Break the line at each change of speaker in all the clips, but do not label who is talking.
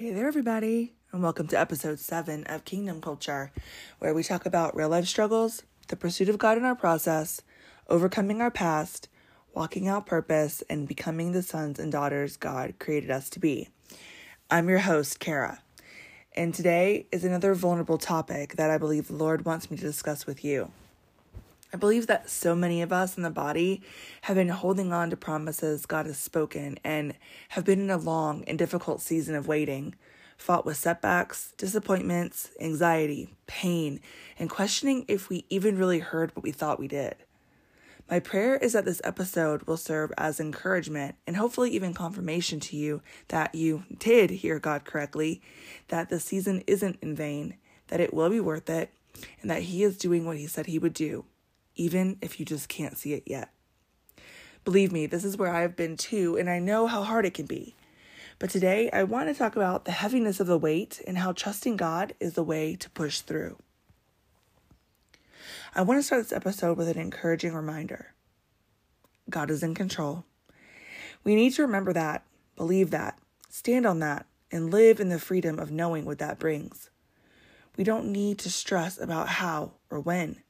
Hey there, everybody, and welcome to episode 7 of Kingdom Culture, where we talk about real life struggles, the pursuit of God in our process, overcoming our past, walking out purpose, and becoming the sons and daughters God created us to be. I'm your host, Kara, and today is another vulnerable topic that I believe the Lord wants me to discuss with you. I believe that so many of us in the body have been holding on to promises God has spoken and have been in a long and difficult season of waiting, fought with setbacks, disappointments, anxiety, pain, and questioning if we even really heard what we thought we did. My prayer is that this episode will serve as encouragement and hopefully even confirmation to you that you did hear God correctly, that the season isn't in vain, that it will be worth it, and that He is doing what He said He would do even if you just can't see it yet. Believe me, this is where I've been too, and I know how hard it can be. But today, I want to talk about the heaviness of the wait and how trusting God is the way to push through. I want to start this episode with an encouraging reminder God is in control. We need to remember that, believe that, stand on that, and live in the freedom of knowing what that brings. We don't need to stress about how or when.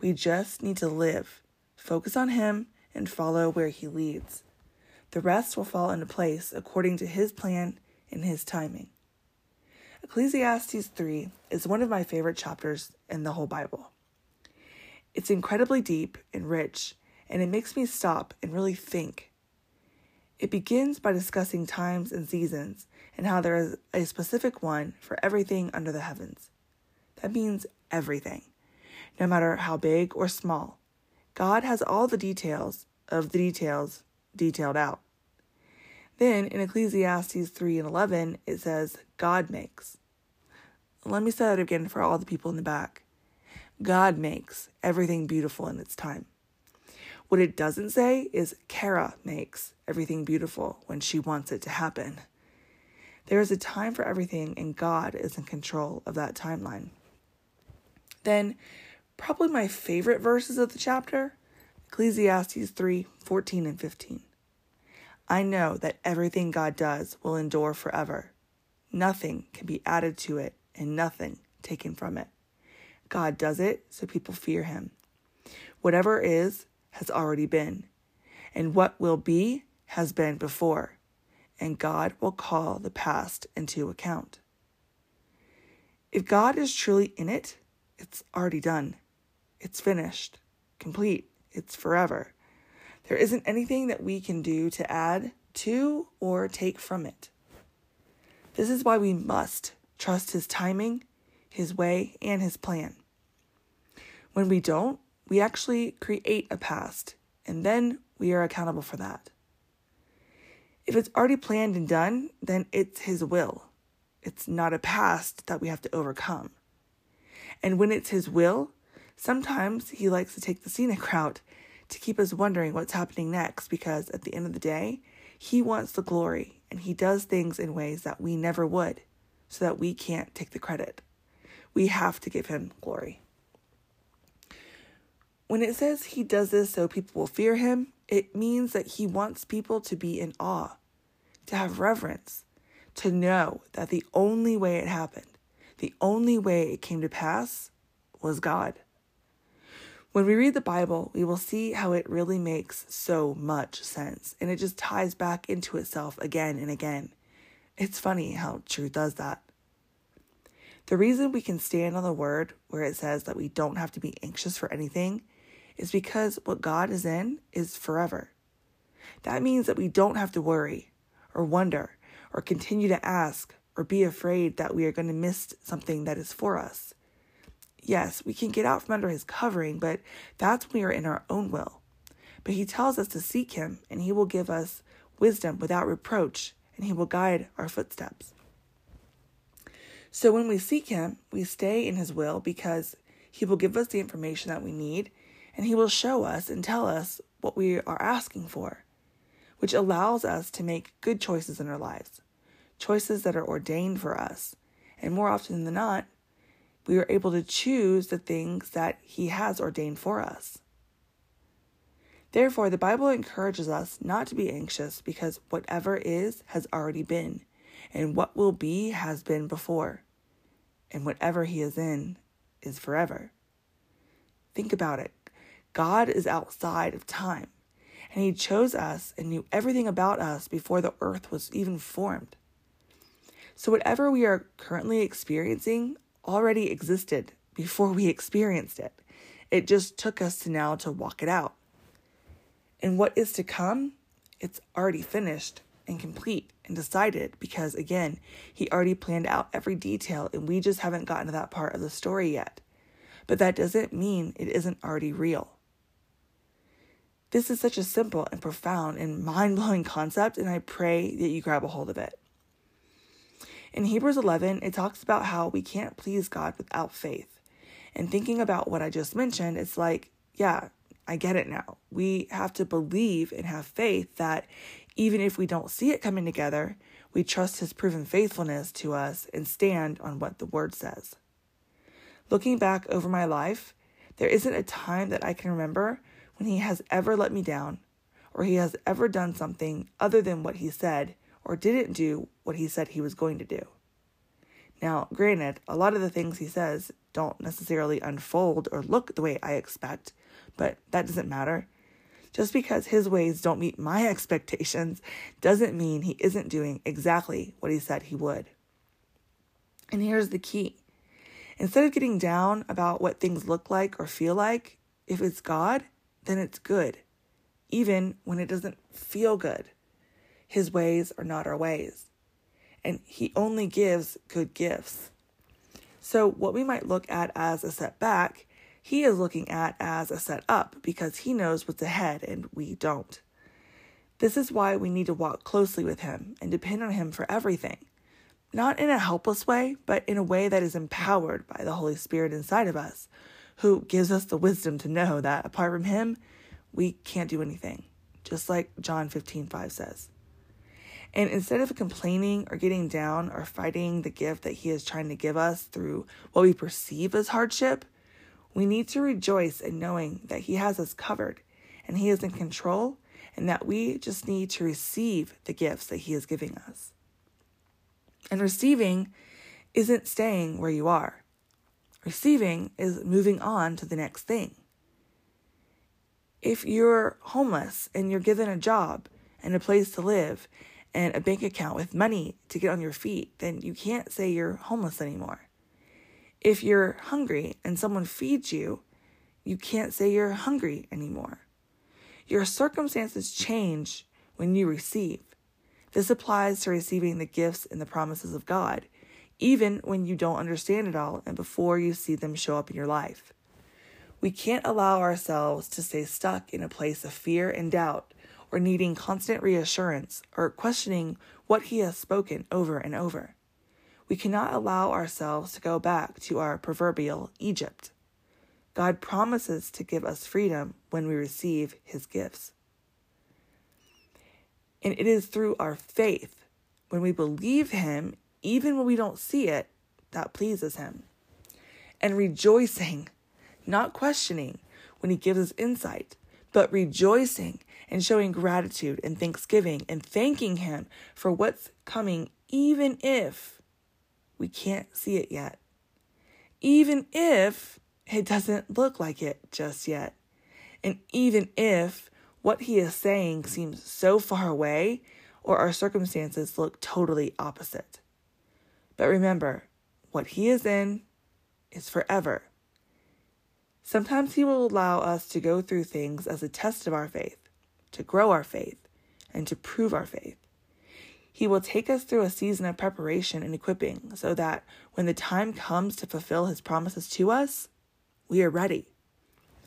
We just need to live, focus on Him, and follow where He leads. The rest will fall into place according to His plan and His timing. Ecclesiastes 3 is one of my favorite chapters in the whole Bible. It's incredibly deep and rich, and it makes me stop and really think. It begins by discussing times and seasons and how there is a specific one for everything under the heavens. That means everything no matter how big or small. God has all the details of the details detailed out. Then in Ecclesiastes 3 and 11, it says, God makes. Let me say that again for all the people in the back. God makes everything beautiful in its time. What it doesn't say is Kara makes everything beautiful when she wants it to happen. There is a time for everything, and God is in control of that timeline. Then probably my favorite verses of the chapter Ecclesiastes 3 14 and 15. I know that everything God does will endure forever. Nothing can be added to it and nothing taken from it. God does it so people fear him. Whatever is has already been, and what will be has been before, and God will call the past into account. If God is truly in it, it's already done. It's finished, complete, it's forever. There isn't anything that we can do to add to or take from it. This is why we must trust His timing, His way, and His plan. When we don't, we actually create a past, and then we are accountable for that. If it's already planned and done, then it's His will. It's not a past that we have to overcome. And when it's His will, Sometimes he likes to take the scenic route to keep us wondering what's happening next because at the end of the day, he wants the glory and he does things in ways that we never would so that we can't take the credit. We have to give him glory. When it says he does this so people will fear him, it means that he wants people to be in awe, to have reverence, to know that the only way it happened, the only way it came to pass was God. When we read the Bible, we will see how it really makes so much sense and it just ties back into itself again and again. It's funny how truth does that. The reason we can stand on the word where it says that we don't have to be anxious for anything is because what God is in is forever. That means that we don't have to worry or wonder or continue to ask or be afraid that we are going to miss something that is for us. Yes, we can get out from under his covering, but that's when we are in our own will. But he tells us to seek him, and he will give us wisdom without reproach, and he will guide our footsteps. So when we seek him, we stay in his will because he will give us the information that we need, and he will show us and tell us what we are asking for, which allows us to make good choices in our lives, choices that are ordained for us. And more often than not, we are able to choose the things that He has ordained for us. Therefore, the Bible encourages us not to be anxious because whatever is has already been, and what will be has been before, and whatever He is in is forever. Think about it God is outside of time, and He chose us and knew everything about us before the earth was even formed. So, whatever we are currently experiencing already existed before we experienced it. It just took us to now to walk it out. And what is to come, it's already finished and complete and decided because, again, he already planned out every detail and we just haven't gotten to that part of the story yet. But that doesn't mean it isn't already real. This is such a simple and profound and mind blowing concept, and I pray that you grab a hold of it. In Hebrews 11, it talks about how we can't please God without faith. And thinking about what I just mentioned, it's like, yeah, I get it now. We have to believe and have faith that even if we don't see it coming together, we trust his proven faithfulness to us and stand on what the word says. Looking back over my life, there isn't a time that I can remember when he has ever let me down or he has ever done something other than what he said or didn't do what he said he was going to do. Now, granted, a lot of the things he says don't necessarily unfold or look the way I expect, but that doesn't matter. Just because his ways don't meet my expectations doesn't mean he isn't doing exactly what he said he would. And here's the key instead of getting down about what things look like or feel like, if it's God, then it's good, even when it doesn't feel good. His ways are not our ways. And He only gives good gifts. So, what we might look at as a setback, He is looking at as a set up because He knows what's ahead and we don't. This is why we need to walk closely with Him and depend on Him for everything. Not in a helpless way, but in a way that is empowered by the Holy Spirit inside of us, who gives us the wisdom to know that apart from Him, we can't do anything, just like John 15 5 says. And instead of complaining or getting down or fighting the gift that He is trying to give us through what we perceive as hardship, we need to rejoice in knowing that He has us covered and He is in control and that we just need to receive the gifts that He is giving us. And receiving isn't staying where you are, receiving is moving on to the next thing. If you're homeless and you're given a job and a place to live and a bank account with money to get on your feet, then you can't say you're homeless anymore. If you're hungry and someone feeds you, you can't say you're hungry anymore. Your circumstances change when you receive. This applies to receiving the gifts and the promises of God, even when you don't understand it all and before you see them show up in your life. We can't allow ourselves to stay stuck in a place of fear and doubt or needing constant reassurance or questioning what he has spoken over and over. We cannot allow ourselves to go back to our proverbial Egypt. God promises to give us freedom when we receive his gifts. And it is through our faith, when we believe him, even when we don't see it, that pleases him. And rejoicing, not questioning, when he gives us insight, but rejoicing and showing gratitude and thanksgiving and thanking Him for what's coming, even if we can't see it yet. Even if it doesn't look like it just yet. And even if what He is saying seems so far away or our circumstances look totally opposite. But remember, what He is in is forever. Sometimes He will allow us to go through things as a test of our faith to grow our faith, and to prove our faith. He will take us through a season of preparation and equipping so that when the time comes to fulfill His promises to us, we are ready.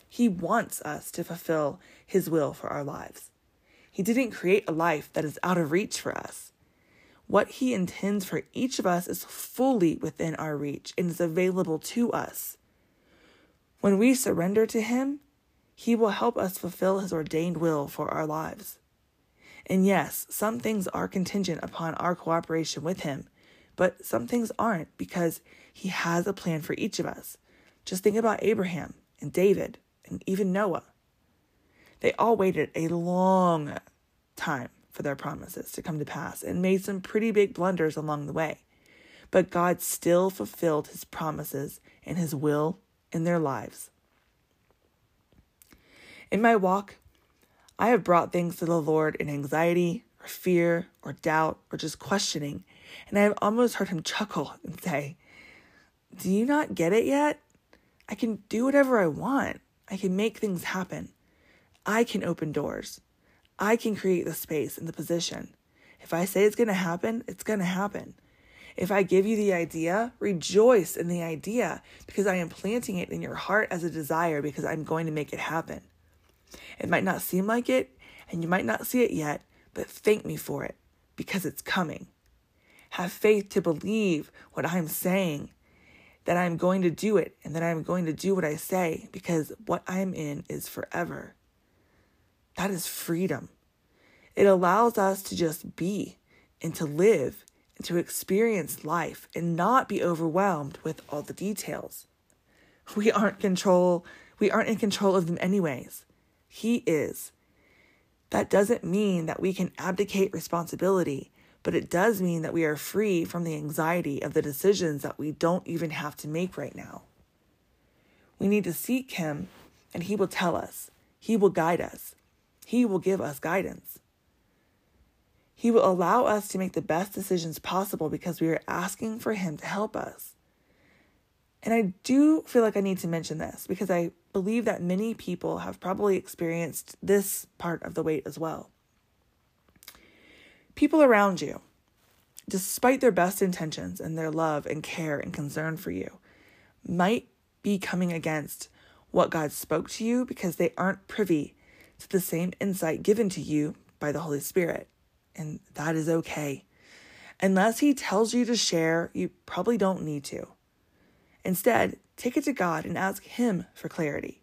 He wants us to fulfill His will for our lives. He didn't create a life that is out of reach for us. What He intends for each of us is fully within our reach and is available to us. When we surrender to Him, he will help us fulfill His ordained will for our lives. And yes, some things are contingent upon our cooperation with Him, but some things aren't because He has a plan for each of us. Just think about Abraham and David and even Noah. They all waited a long time for their promises to come to pass and made some pretty big blunders along the way. But God still fulfilled his promises and his will in their lives. In my walk, I have brought things to the Lord in anxiety or fear or doubt or just questioning, and I have almost heard him chuckle and say, Do you not get it yet? I can do whatever I want. I can make things happen. I can open doors. I can create the space and the position. If I say it's going to happen, it's going to happen. If I give you the idea, rejoice in the idea because I am planting it in your heart as a desire because I'm going to make it happen. It might not seem like it, and you might not see it yet, but thank me for it because it's coming. Have faith to believe what I'm saying, that I'm going to do it, and that I'm going to do what I say because what I'm in is forever. That is freedom. It allows us to just be and to live to experience life and not be overwhelmed with all the details. We aren't control we aren't in control of them anyways. He is. That doesn't mean that we can abdicate responsibility, but it does mean that we are free from the anxiety of the decisions that we don't even have to make right now. We need to seek him and he will tell us. He will guide us. He will give us guidance. He will allow us to make the best decisions possible because we are asking for Him to help us. And I do feel like I need to mention this because I believe that many people have probably experienced this part of the wait as well. People around you, despite their best intentions and their love and care and concern for you, might be coming against what God spoke to you because they aren't privy to the same insight given to you by the Holy Spirit and that is okay. Unless He tells you to share, you probably don't need to. Instead, take it to God and ask Him for clarity.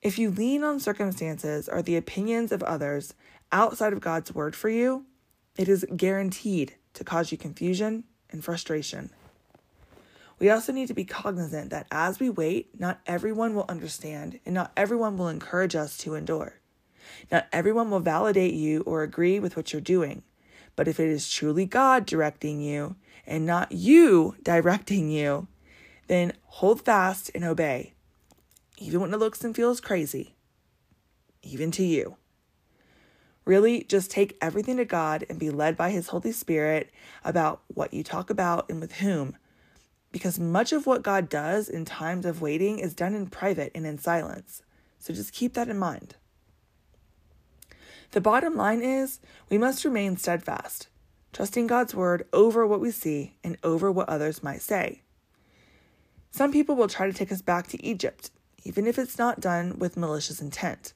If you lean on circumstances or the opinions of others outside of God's word for you, it is guaranteed to cause you confusion and frustration. We also need to be cognizant that as we wait, not everyone will understand and not everyone will encourage us to endure. Not everyone will validate you or agree with what you're doing, but if it is truly God directing you and not you directing you, then hold fast and obey, even when it looks and feels crazy, even to you. Really, just take everything to God and be led by His Holy Spirit about what you talk about and with whom, because much of what God does in times of waiting is done in private and in silence. So just keep that in mind. The bottom line is we must remain steadfast, trusting God's word over what we see and over what others might say. Some people will try to take us back to Egypt, even if it's not done with malicious intent.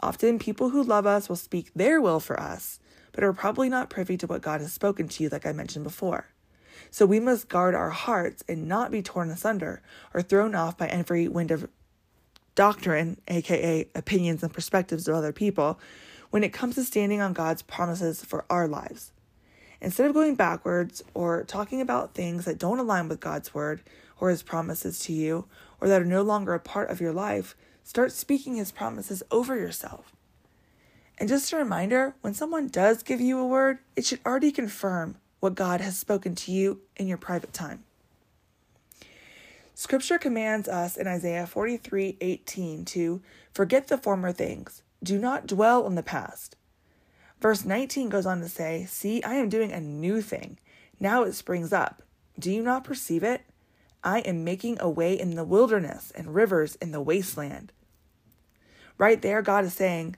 Often, people who love us will speak their will for us, but are probably not privy to what God has spoken to you, like I mentioned before. So we must guard our hearts and not be torn asunder or thrown off by every wind of doctrine, aka opinions and perspectives of other people, when it comes to standing on God's promises for our lives. Instead of going backwards or talking about things that don't align with God's word or his promises to you or that are no longer a part of your life, start speaking his promises over yourself. And just a reminder when someone does give you a word, it should already confirm what God has spoken to you in your private time. Scripture commands us in Isaiah 43 18 to forget the former things do not dwell on the past. Verse 19 goes on to say, See, I am doing a new thing. Now it springs up. Do you not perceive it? I am making a way in the wilderness and rivers in the wasteland. Right there, God is saying,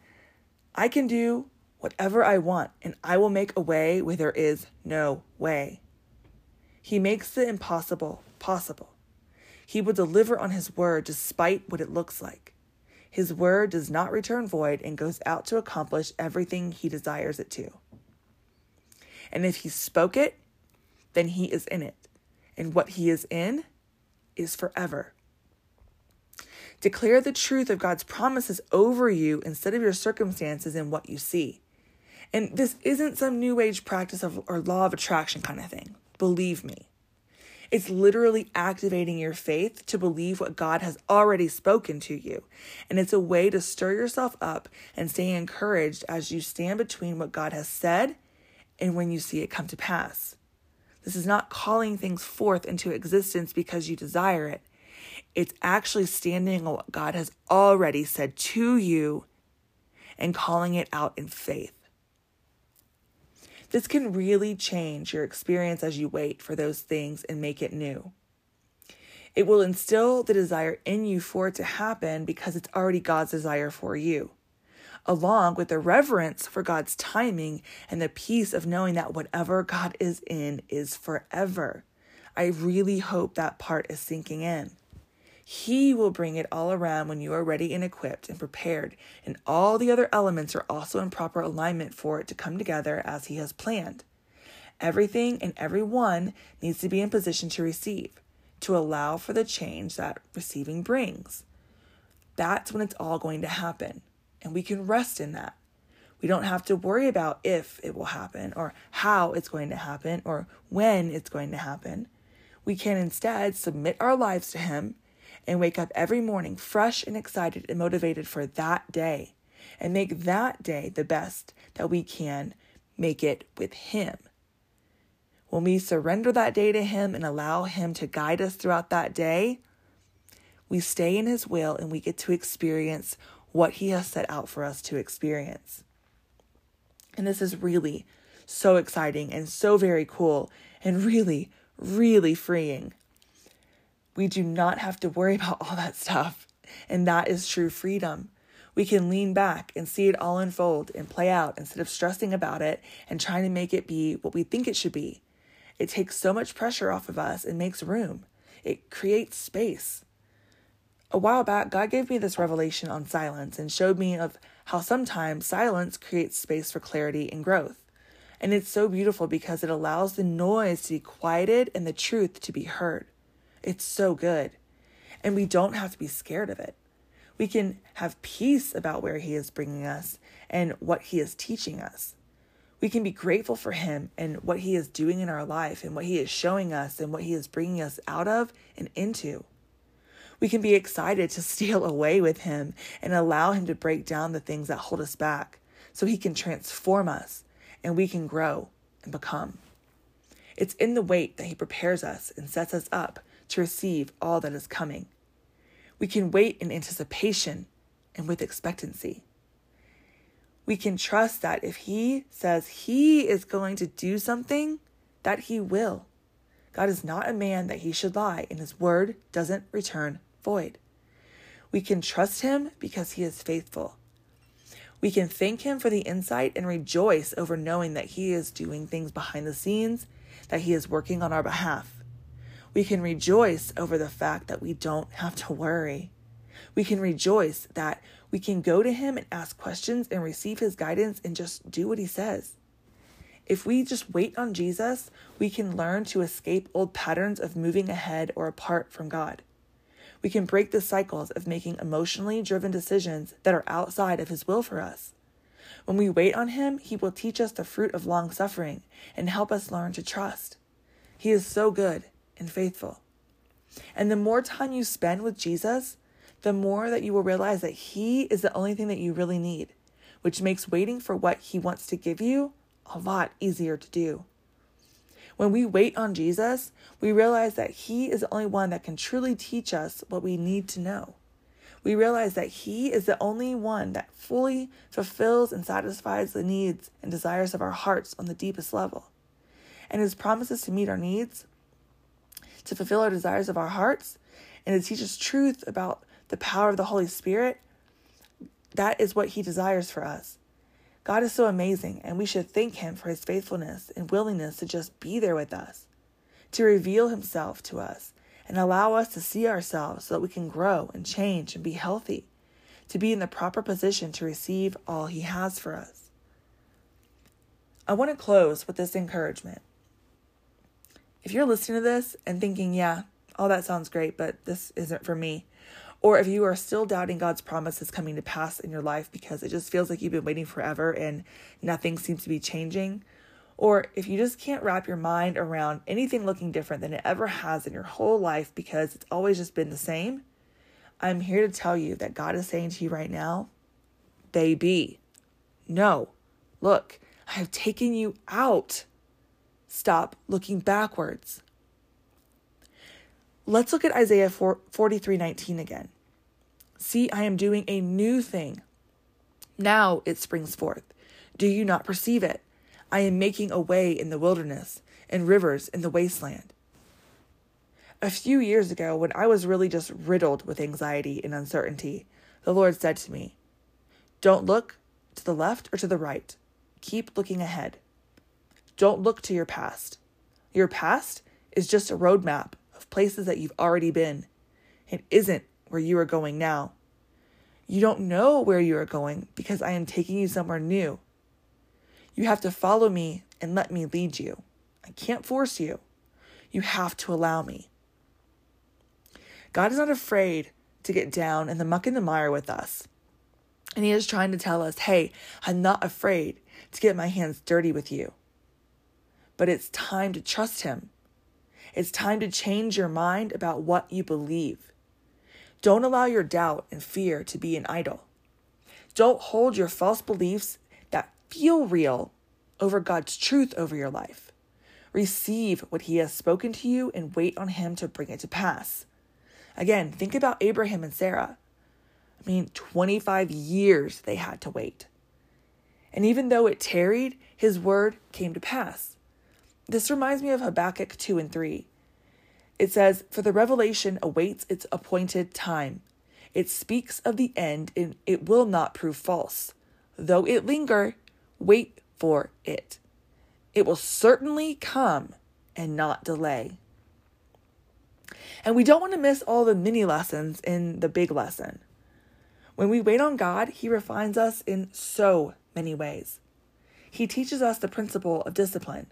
I can do whatever I want, and I will make a way where there is no way. He makes the impossible possible. He will deliver on His word despite what it looks like. His word does not return void and goes out to accomplish everything he desires it to. And if he spoke it, then he is in it. And what he is in is forever. Declare the truth of God's promises over you instead of your circumstances and what you see. And this isn't some new age practice of or law of attraction kind of thing. Believe me. It's literally activating your faith to believe what God has already spoken to you. And it's a way to stir yourself up and stay encouraged as you stand between what God has said and when you see it come to pass. This is not calling things forth into existence because you desire it. It's actually standing on what God has already said to you and calling it out in faith. This can really change your experience as you wait for those things and make it new. It will instill the desire in you for it to happen because it's already God's desire for you, along with the reverence for God's timing and the peace of knowing that whatever God is in is forever. I really hope that part is sinking in. He will bring it all around when you are ready and equipped and prepared, and all the other elements are also in proper alignment for it to come together as He has planned. Everything and everyone needs to be in position to receive, to allow for the change that receiving brings. That's when it's all going to happen, and we can rest in that. We don't have to worry about if it will happen, or how it's going to happen, or when it's going to happen. We can instead submit our lives to Him and wake up every morning fresh and excited and motivated for that day and make that day the best that we can make it with Him. When we surrender that day to Him and allow Him to guide us throughout that day, we stay in His will and we get to experience what He has set out for us to experience. And this is really so exciting and so very cool and really, really freeing. We do not have to worry about all that stuff. And that is true freedom. We can lean back and see it all unfold and play out instead of stressing about it and trying to make it be what we think it should be. It takes so much pressure off of us and makes room. It creates space. A while back, God gave me this revelation on silence and showed me of how sometimes silence creates space for clarity and growth. And it's so beautiful because it allows the noise to be quieted and the truth to be heard. It's so good. And we don't have to be scared of it. We can have peace about where He is bringing us and what He is teaching us. We can be grateful for Him and what He is doing in our life and what He is showing us and what He is bringing us out of and into. We can be excited to steal away with Him and allow Him to break down the things that hold us back so He can transform us and we can grow and become. It's in the wait that He prepares us and sets us up to receive all that is coming. We can wait in anticipation and with expectancy. We can trust that if He says He is going to do something, that He will. God is not a man that He should lie, and His word doesn't return void. We can trust Him because He is faithful. We can thank Him for the insight and rejoice over knowing that He is doing things behind the scenes, that He is working on our behalf. We can rejoice over the fact that we don't have to worry. We can rejoice that we can go to Him and ask questions and receive His guidance and just do what He says. If we just wait on Jesus, we can learn to escape old patterns of moving ahead or apart from God. We can break the cycles of making emotionally driven decisions that are outside of His will for us. When we wait on Him, He will teach us the fruit of long suffering and help us learn to trust. He is so good and faithful. And the more time you spend with Jesus, the more that you will realize that He is the only thing that you really need, which makes waiting for what He wants to give you a lot easier to do. When we wait on Jesus, we realize that He is the only one that can truly teach us what we need to know. We realize that He is the only one that fully fulfills and satisfies the needs and desires of our hearts on the deepest level. And His promises to meet our needs to fulfill our desires of our hearts and to teach us truth about the power of the Holy Spirit, that is what He desires for us. God is so amazing, and we should thank Him for His faithfulness and willingness to just be there with us, to reveal Himself to us, and allow us to see ourselves so that we can grow and change and be healthy, to be in the proper position to receive all He has for us. I want to close with this encouragement. If you're listening to this and thinking, yeah, all that sounds great, but this isn't for me, or if you are still doubting God's promises coming to pass in your life because it just feels like you've been waiting forever and nothing seems to be changing, Or if you just can't wrap your mind around anything looking different than it ever has in your whole life because it's always just been the same, I'm here to tell you that God is saying to you right now, baby, no, look, I have taken you out. Stop looking backwards. Let's look at Isaiah 43 19 again. See, I am doing a new thing. Now it springs forth. Do you not perceive it? I am making a way in the wilderness and rivers in the wasteland. A few years ago, when I was really just riddled with anxiety and uncertainty, the Lord said to me, Don't look to the left or to the right. Keep looking ahead. Don't look to your past. Your past is just a roadmap of places that you've already been. It isn't where you are going now. You don't know where you are going because I am taking you somewhere new. You have to follow me and let me lead you. I can't force you. You have to allow me. God is not afraid to get down in the muck and the mire with us. And He is trying to tell us, hey, I'm not afraid to get my hands dirty with you. But it's time to trust Him. It's time to change your mind about what you believe. Don't allow your doubt and fear to be an idol. Don't hold your false beliefs that feel real over God's truth over your life. Receive what He has spoken to you and wait on Him to bring it to pass. Again, think about Abraham and Sarah. I mean, 25 years they had to wait. And even though it tarried, his word came to pass. This reminds me of Habakkuk 2 and 3. It says, For the revelation awaits its appointed time. It speaks of the end, and it will not prove false. Though it linger, wait for it. It will certainly come and not delay. And we don't want to miss all the mini lessons in the big lesson. When we wait on God, He refines us in so many ways. He teaches us the principle of discipline,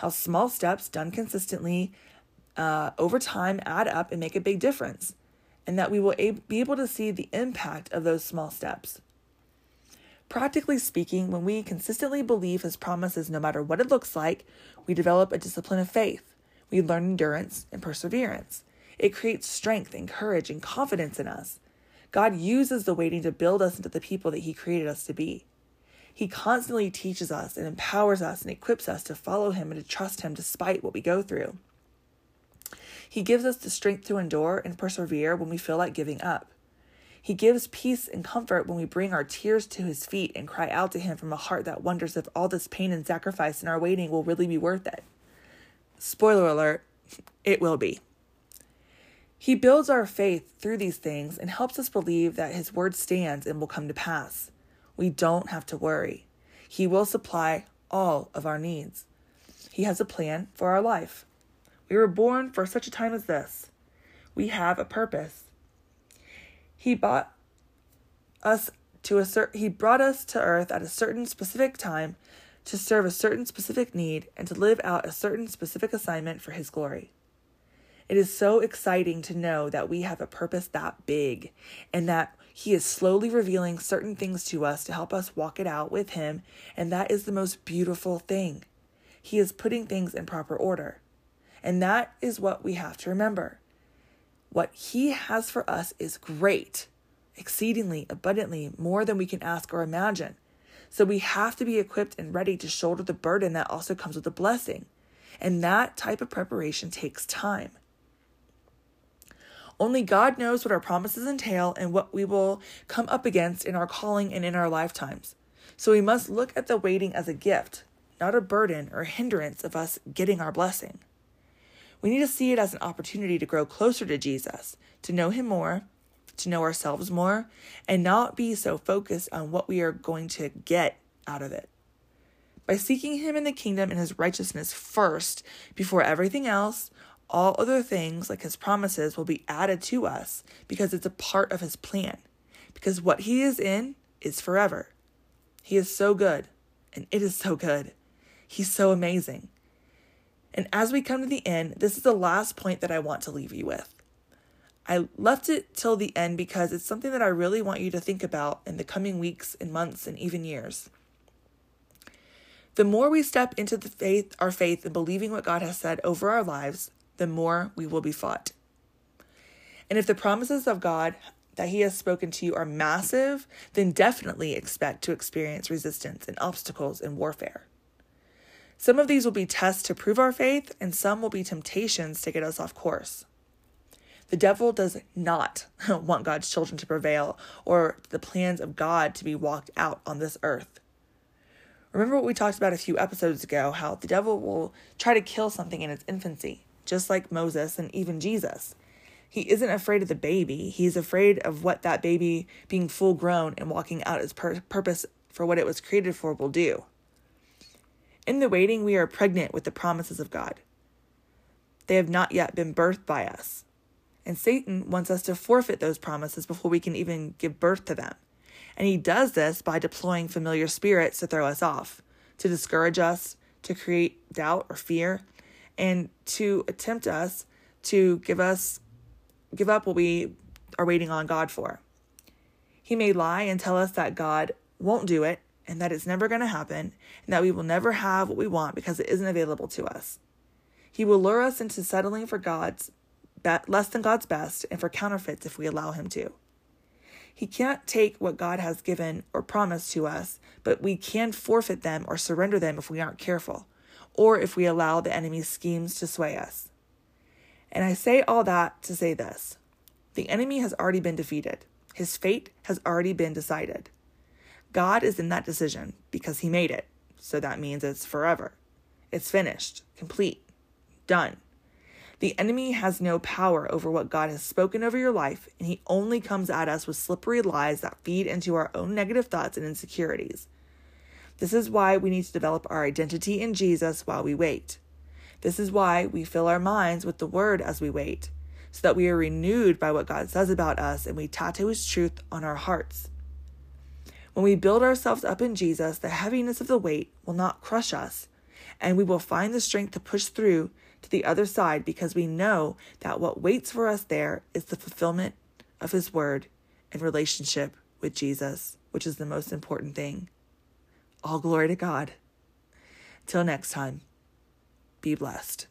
how small steps done consistently uh, over time add up and make a big difference, and that we will ab- be able to see the impact of those small steps. Practically speaking, when we consistently believe His promises, no matter what it looks like, we develop a discipline of faith. We learn endurance and perseverance. It creates strength and courage and confidence in us. God uses the waiting to build us into the people that He created us to be. He constantly teaches us and empowers us and equips us to follow Him and to trust Him despite what we go through. He gives us the strength to endure and persevere when we feel like giving up. He gives peace and comfort when we bring our tears to His feet and cry out to Him from a heart that wonders if all this pain and sacrifice and our waiting will really be worth it. Spoiler alert, it will be. He builds our faith through these things and helps us believe that His word stands and will come to pass. We don't have to worry. He will supply all of our needs. He has a plan for our life. We were born for such a time as this. We have a purpose. He brought us to a cer- he brought us to earth at a certain specific time to serve a certain specific need and to live out a certain specific assignment for his glory. It is so exciting to know that we have a purpose that big and that He is slowly revealing certain things to us to help us walk it out with Him. And that is the most beautiful thing. He is putting things in proper order. And that is what we have to remember. What He has for us is great, exceedingly, abundantly, more than we can ask or imagine. So we have to be equipped and ready to shoulder the burden that also comes with the blessing. And that type of preparation takes time. Only God knows what our promises entail and what we will come up against in our calling and in our lifetimes. So we must look at the waiting as a gift, not a burden or hindrance of us getting our blessing. We need to see it as an opportunity to grow closer to Jesus, to know Him more, to know ourselves more, and not be so focused on what we are going to get out of it. By seeking Him in the kingdom and His righteousness first, before everything else, all other things, like his promises, will be added to us because it's a part of his plan. Because what he is in is forever. He is so good, and it is so good. He's so amazing. And as we come to the end, this is the last point that I want to leave you with. I left it till the end because it's something that I really want you to think about in the coming weeks and months and even years. The more we step into the faith, our faith in believing what God has said over our lives, the more we will be fought. And if the promises of God that He has spoken to you are massive, then definitely expect to experience resistance and obstacles in warfare. Some of these will be tests to prove our faith, and some will be temptations to get us off course. The devil does not want God's children to prevail or the plans of God to be walked out on this earth. Remember what we talked about a few episodes ago how the devil will try to kill something in its infancy, just like Moses and even Jesus. He isn't afraid of the baby, he's afraid of what that baby being full grown and walking out its pur- purpose for what it was created for will do. In the waiting, we are pregnant with the promises of God. They have not yet been birthed by us. And Satan wants us to forfeit those promises before we can even give birth to them. And he does this by deploying familiar spirits to throw us off, to discourage us, to create doubt or fear, and to attempt us to give us give up what we are waiting on God for. He may lie and tell us that God won't do it and that it's never going to happen, and that we will never have what we want because it isn't available to us. He will lure us into settling for God's be- less than God's best and for counterfeits if we allow him to. He can't take what God has given or promised to us, but we can forfeit them or surrender them if we aren't careful, or if we allow the enemy's schemes to sway us. And I say all that to say this the enemy has already been defeated, his fate has already been decided. God is in that decision because He made it. So that means it's forever. It's finished, complete, done. The enemy has no power over what God has spoken over your life, and he only comes at us with slippery lies that feed into our own negative thoughts and insecurities. This is why we need to develop our identity in Jesus while we wait. This is why we fill our minds with the word as we wait, so that we are renewed by what God says about us and we tattoo his truth on our hearts. When we build ourselves up in Jesus, the heaviness of the wait will not crush us, and we will find the strength to push through to the other side because we know that what waits for us there is the fulfillment of His word and relationship with Jesus, which is the most important thing. All glory to God. Till next time, be blessed.